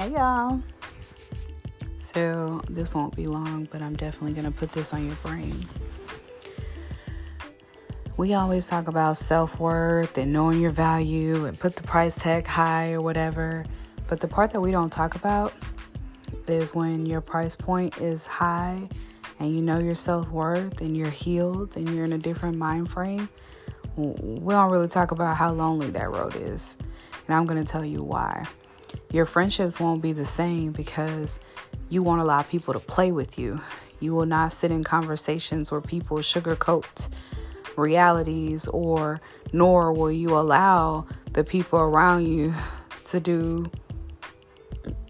Hey y'all. So, this won't be long, but I'm definitely going to put this on your brain. We always talk about self worth and knowing your value and put the price tag high or whatever. But the part that we don't talk about is when your price point is high and you know your self worth and you're healed and you're in a different mind frame. We don't really talk about how lonely that road is. And I'm going to tell you why. Your friendships won't be the same because you won't allow people to play with you. You will not sit in conversations where people sugarcoat realities, or nor will you allow the people around you to do,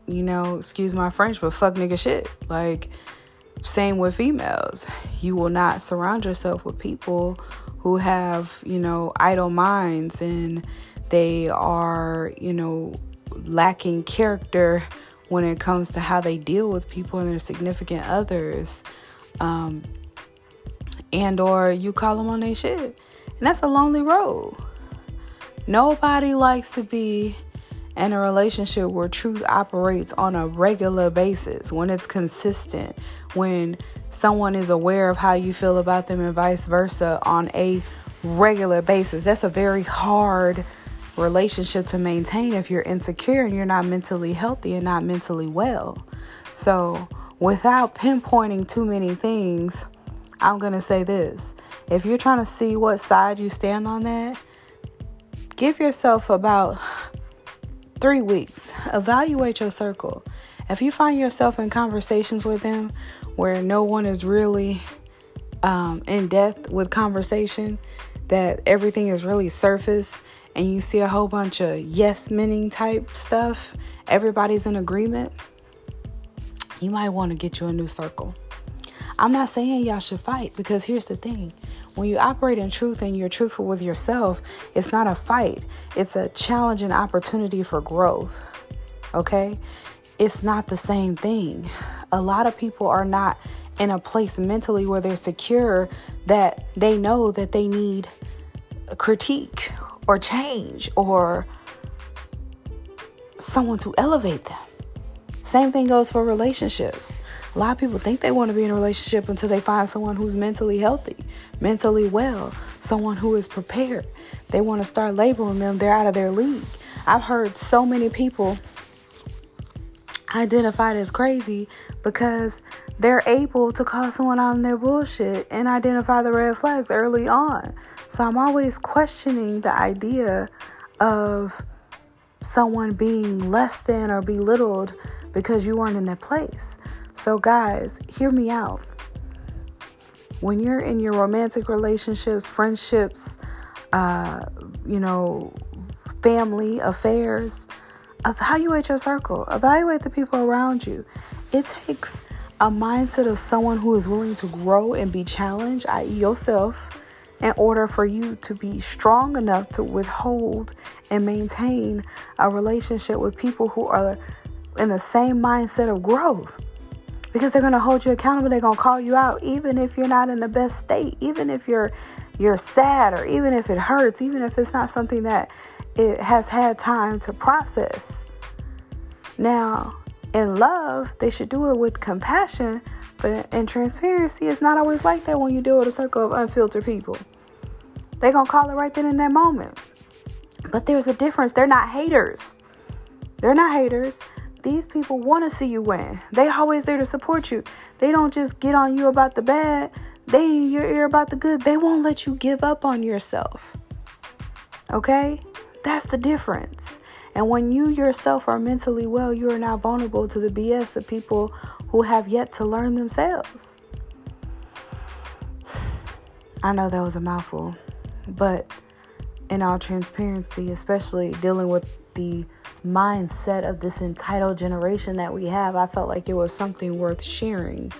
you know, excuse my French, but fuck nigga shit. Like, same with females. You will not surround yourself with people who have, you know, idle minds and they are, you know, lacking character when it comes to how they deal with people and their significant others. Um, and or you call them on their shit. And that's a lonely road. Nobody likes to be in a relationship where truth operates on a regular basis, when it's consistent, when someone is aware of how you feel about them and vice versa on a regular basis. That's a very hard relationship to maintain if you're insecure and you're not mentally healthy and not mentally well. So, without pinpointing too many things, I'm going to say this. If you're trying to see what side you stand on that, give yourself about three weeks. Evaluate your circle. If you find yourself in conversations with them where no one is really um, in depth with conversation, that everything is really surface and you see a whole bunch of yes meaning type stuff, everybody's in agreement, you might want to get you a new circle. I'm not saying y'all should fight because here's the thing when you operate in truth and you're truthful with yourself, it's not a fight, it's a challenge and opportunity for growth. Okay? It's not the same thing. A lot of people are not in a place mentally where they're secure that they know that they need critique or change or someone to elevate them. Same thing goes for relationships. A lot of people think they want to be in a relationship until they find someone who's mentally healthy, mentally well, someone who is prepared. They want to start labeling them, they're out of their league. I've heard so many people identified as crazy because they're able to call someone out on their bullshit and identify the red flags early on. So I'm always questioning the idea of someone being less than or belittled because you weren't in that place. So, guys, hear me out. When you're in your romantic relationships, friendships, uh, you know, family affairs, evaluate your circle, evaluate the people around you. It takes a mindset of someone who is willing to grow and be challenged, i.e., yourself, in order for you to be strong enough to withhold and maintain a relationship with people who are in the same mindset of growth. Because they're going to hold you accountable, they're going to call you out even if you're not in the best state, even if you're you're sad or even if it hurts, even if it's not something that it has had time to process. Now, in love, they should do it with compassion, but in transparency, it's not always like that when you deal with a circle of unfiltered people. They're going to call it right then in that moment. But there's a difference. They're not haters. They're not haters. These people want to see you win. They always there to support you. They don't just get on you about the bad. They in your ear about the good. They won't let you give up on yourself. Okay? That's the difference. And when you yourself are mentally well, you are not vulnerable to the BS of people who have yet to learn themselves. I know that was a mouthful, but in all transparency, especially dealing with the mindset of this entitled generation that we have, I felt like it was something worth sharing.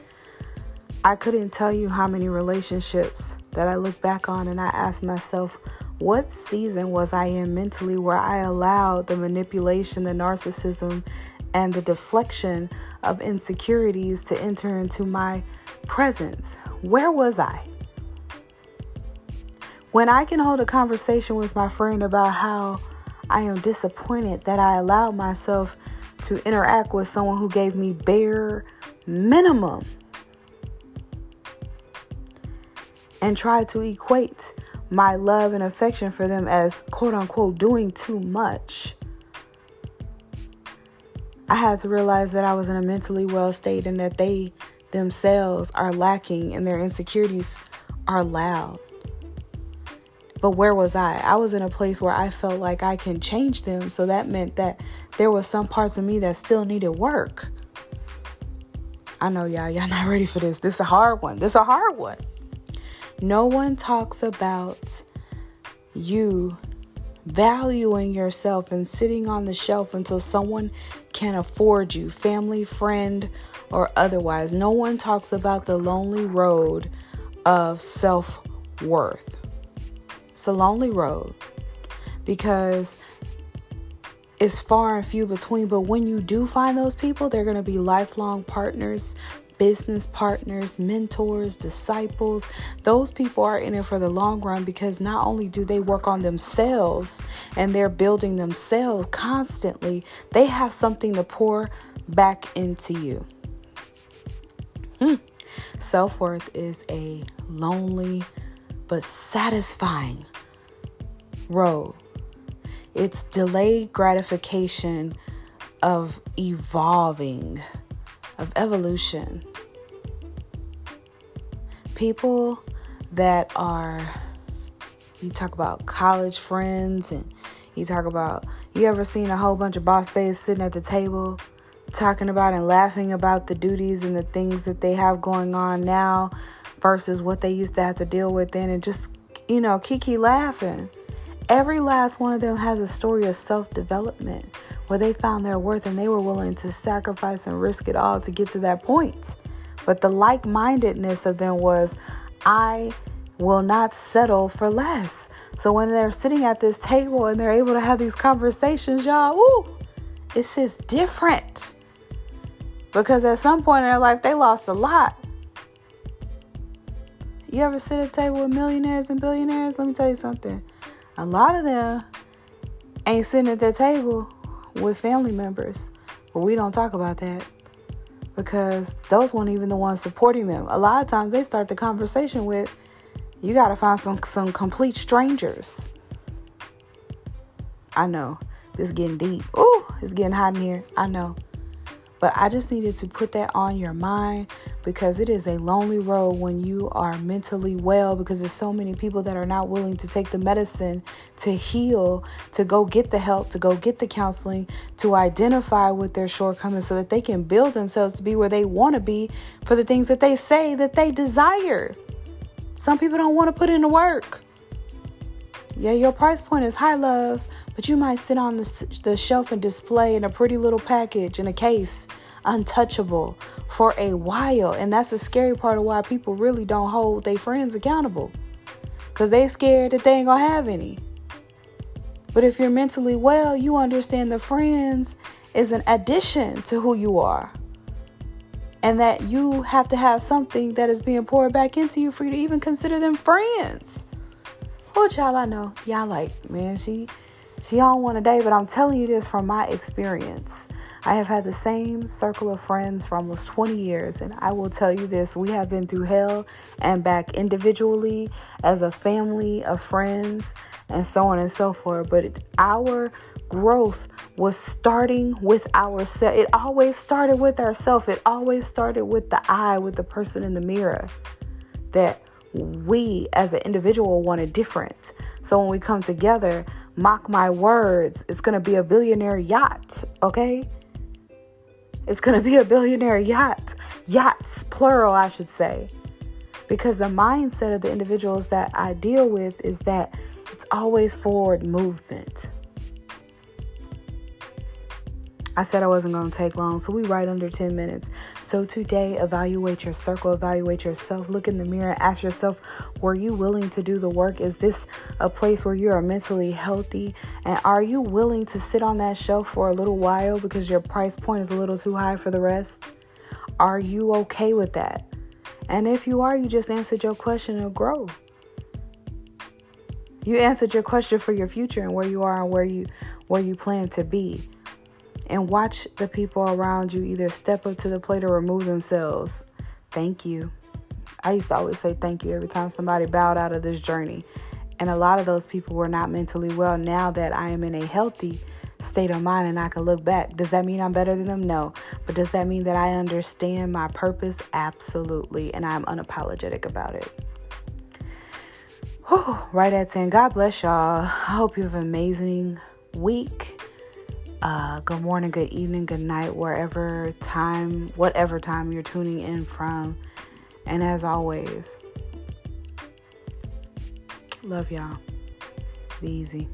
I couldn't tell you how many relationships that I look back on and I ask myself, what season was I in mentally where I allowed the manipulation, the narcissism, and the deflection of insecurities to enter into my presence? Where was I? When I can hold a conversation with my friend about how I am disappointed that I allowed myself to interact with someone who gave me bare minimum and try to equate my love and affection for them as quote unquote doing too much. I had to realize that I was in a mentally well state and that they themselves are lacking and their insecurities are loud. But where was I? I was in a place where I felt like I can change them. So that meant that there was some parts of me that still needed work. I know y'all, y'all not ready for this. This is a hard one. This is a hard one. No one talks about you valuing yourself and sitting on the shelf until someone can afford you, family, friend, or otherwise. No one talks about the lonely road of self worth. It's a lonely road because it's far and few between. But when you do find those people, they're going to be lifelong partners, business partners, mentors, disciples. Those people are in it for the long run because not only do they work on themselves and they're building themselves constantly, they have something to pour back into you. Hmm. Self worth is a lonely but satisfying road. It's delayed gratification of evolving, of evolution. People that are, you talk about college friends, and you talk about, you ever seen a whole bunch of boss babes sitting at the table talking about and laughing about the duties and the things that they have going on now versus what they used to have to deal with then. And just you know kiki laughing. Every last one of them has a story of self-development where they found their worth and they were willing to sacrifice and risk it all to get to that point. But the like-mindedness of them was i will not settle for less. So when they're sitting at this table and they're able to have these conversations y'all ooh, it's just different. Because at some point in their life, they lost a lot. You ever sit at a table with millionaires and billionaires? Let me tell you something. A lot of them ain't sitting at their table with family members. But we don't talk about that because those weren't even the ones supporting them. A lot of times they start the conversation with, you got to find some, some complete strangers. I know. This is getting deep. Ooh, it's getting hot in here. I know. But I just needed to put that on your mind because it is a lonely road when you are mentally well because there's so many people that are not willing to take the medicine to heal, to go get the help, to go get the counseling, to identify with their shortcomings so that they can build themselves to be where they want to be for the things that they say that they desire. Some people don't want to put in the work. Yeah, your price point is high, love, but you might sit on the, the shelf and display in a pretty little package in a case, untouchable for a while. And that's the scary part of why people really don't hold their friends accountable because they scared that they ain't gonna have any. But if you're mentally well, you understand the friends is an addition to who you are. And that you have to have something that is being poured back into you for you to even consider them friends. Who y'all I know? Y'all like, man, she she on one a day, but I'm telling you this from my experience. I have had the same circle of friends for almost 20 years, and I will tell you this we have been through hell and back individually, as a family of friends, and so on and so forth. But our growth was starting with ourselves. It always started with ourselves, it always started with the eye, with the person in the mirror. That we as an individual wanted different. So when we come together, mock my words, it's going to be a billionaire yacht, okay? It's going to be a billionaire yacht. Yachts, plural, I should say. Because the mindset of the individuals that I deal with is that it's always forward movement. I said I wasn't going to take long, so we right under 10 minutes. So today, evaluate your circle, evaluate yourself, look in the mirror, ask yourself, were you willing to do the work? Is this a place where you are mentally healthy? And are you willing to sit on that shelf for a little while because your price point is a little too high for the rest? Are you okay with that? And if you are, you just answered your question and grow. You answered your question for your future and where you are and where you where you plan to be. And watch the people around you either step up to the plate or remove themselves. Thank you. I used to always say thank you every time somebody bowed out of this journey. And a lot of those people were not mentally well. Now that I am in a healthy state of mind and I can look back, does that mean I'm better than them? No. But does that mean that I understand my purpose? Absolutely. And I'm unapologetic about it. Whew, right at 10. God bless y'all. I hope you have an amazing week. Uh, good morning, good evening, good night, wherever time, whatever time you're tuning in from. And as always, love y'all. Be easy.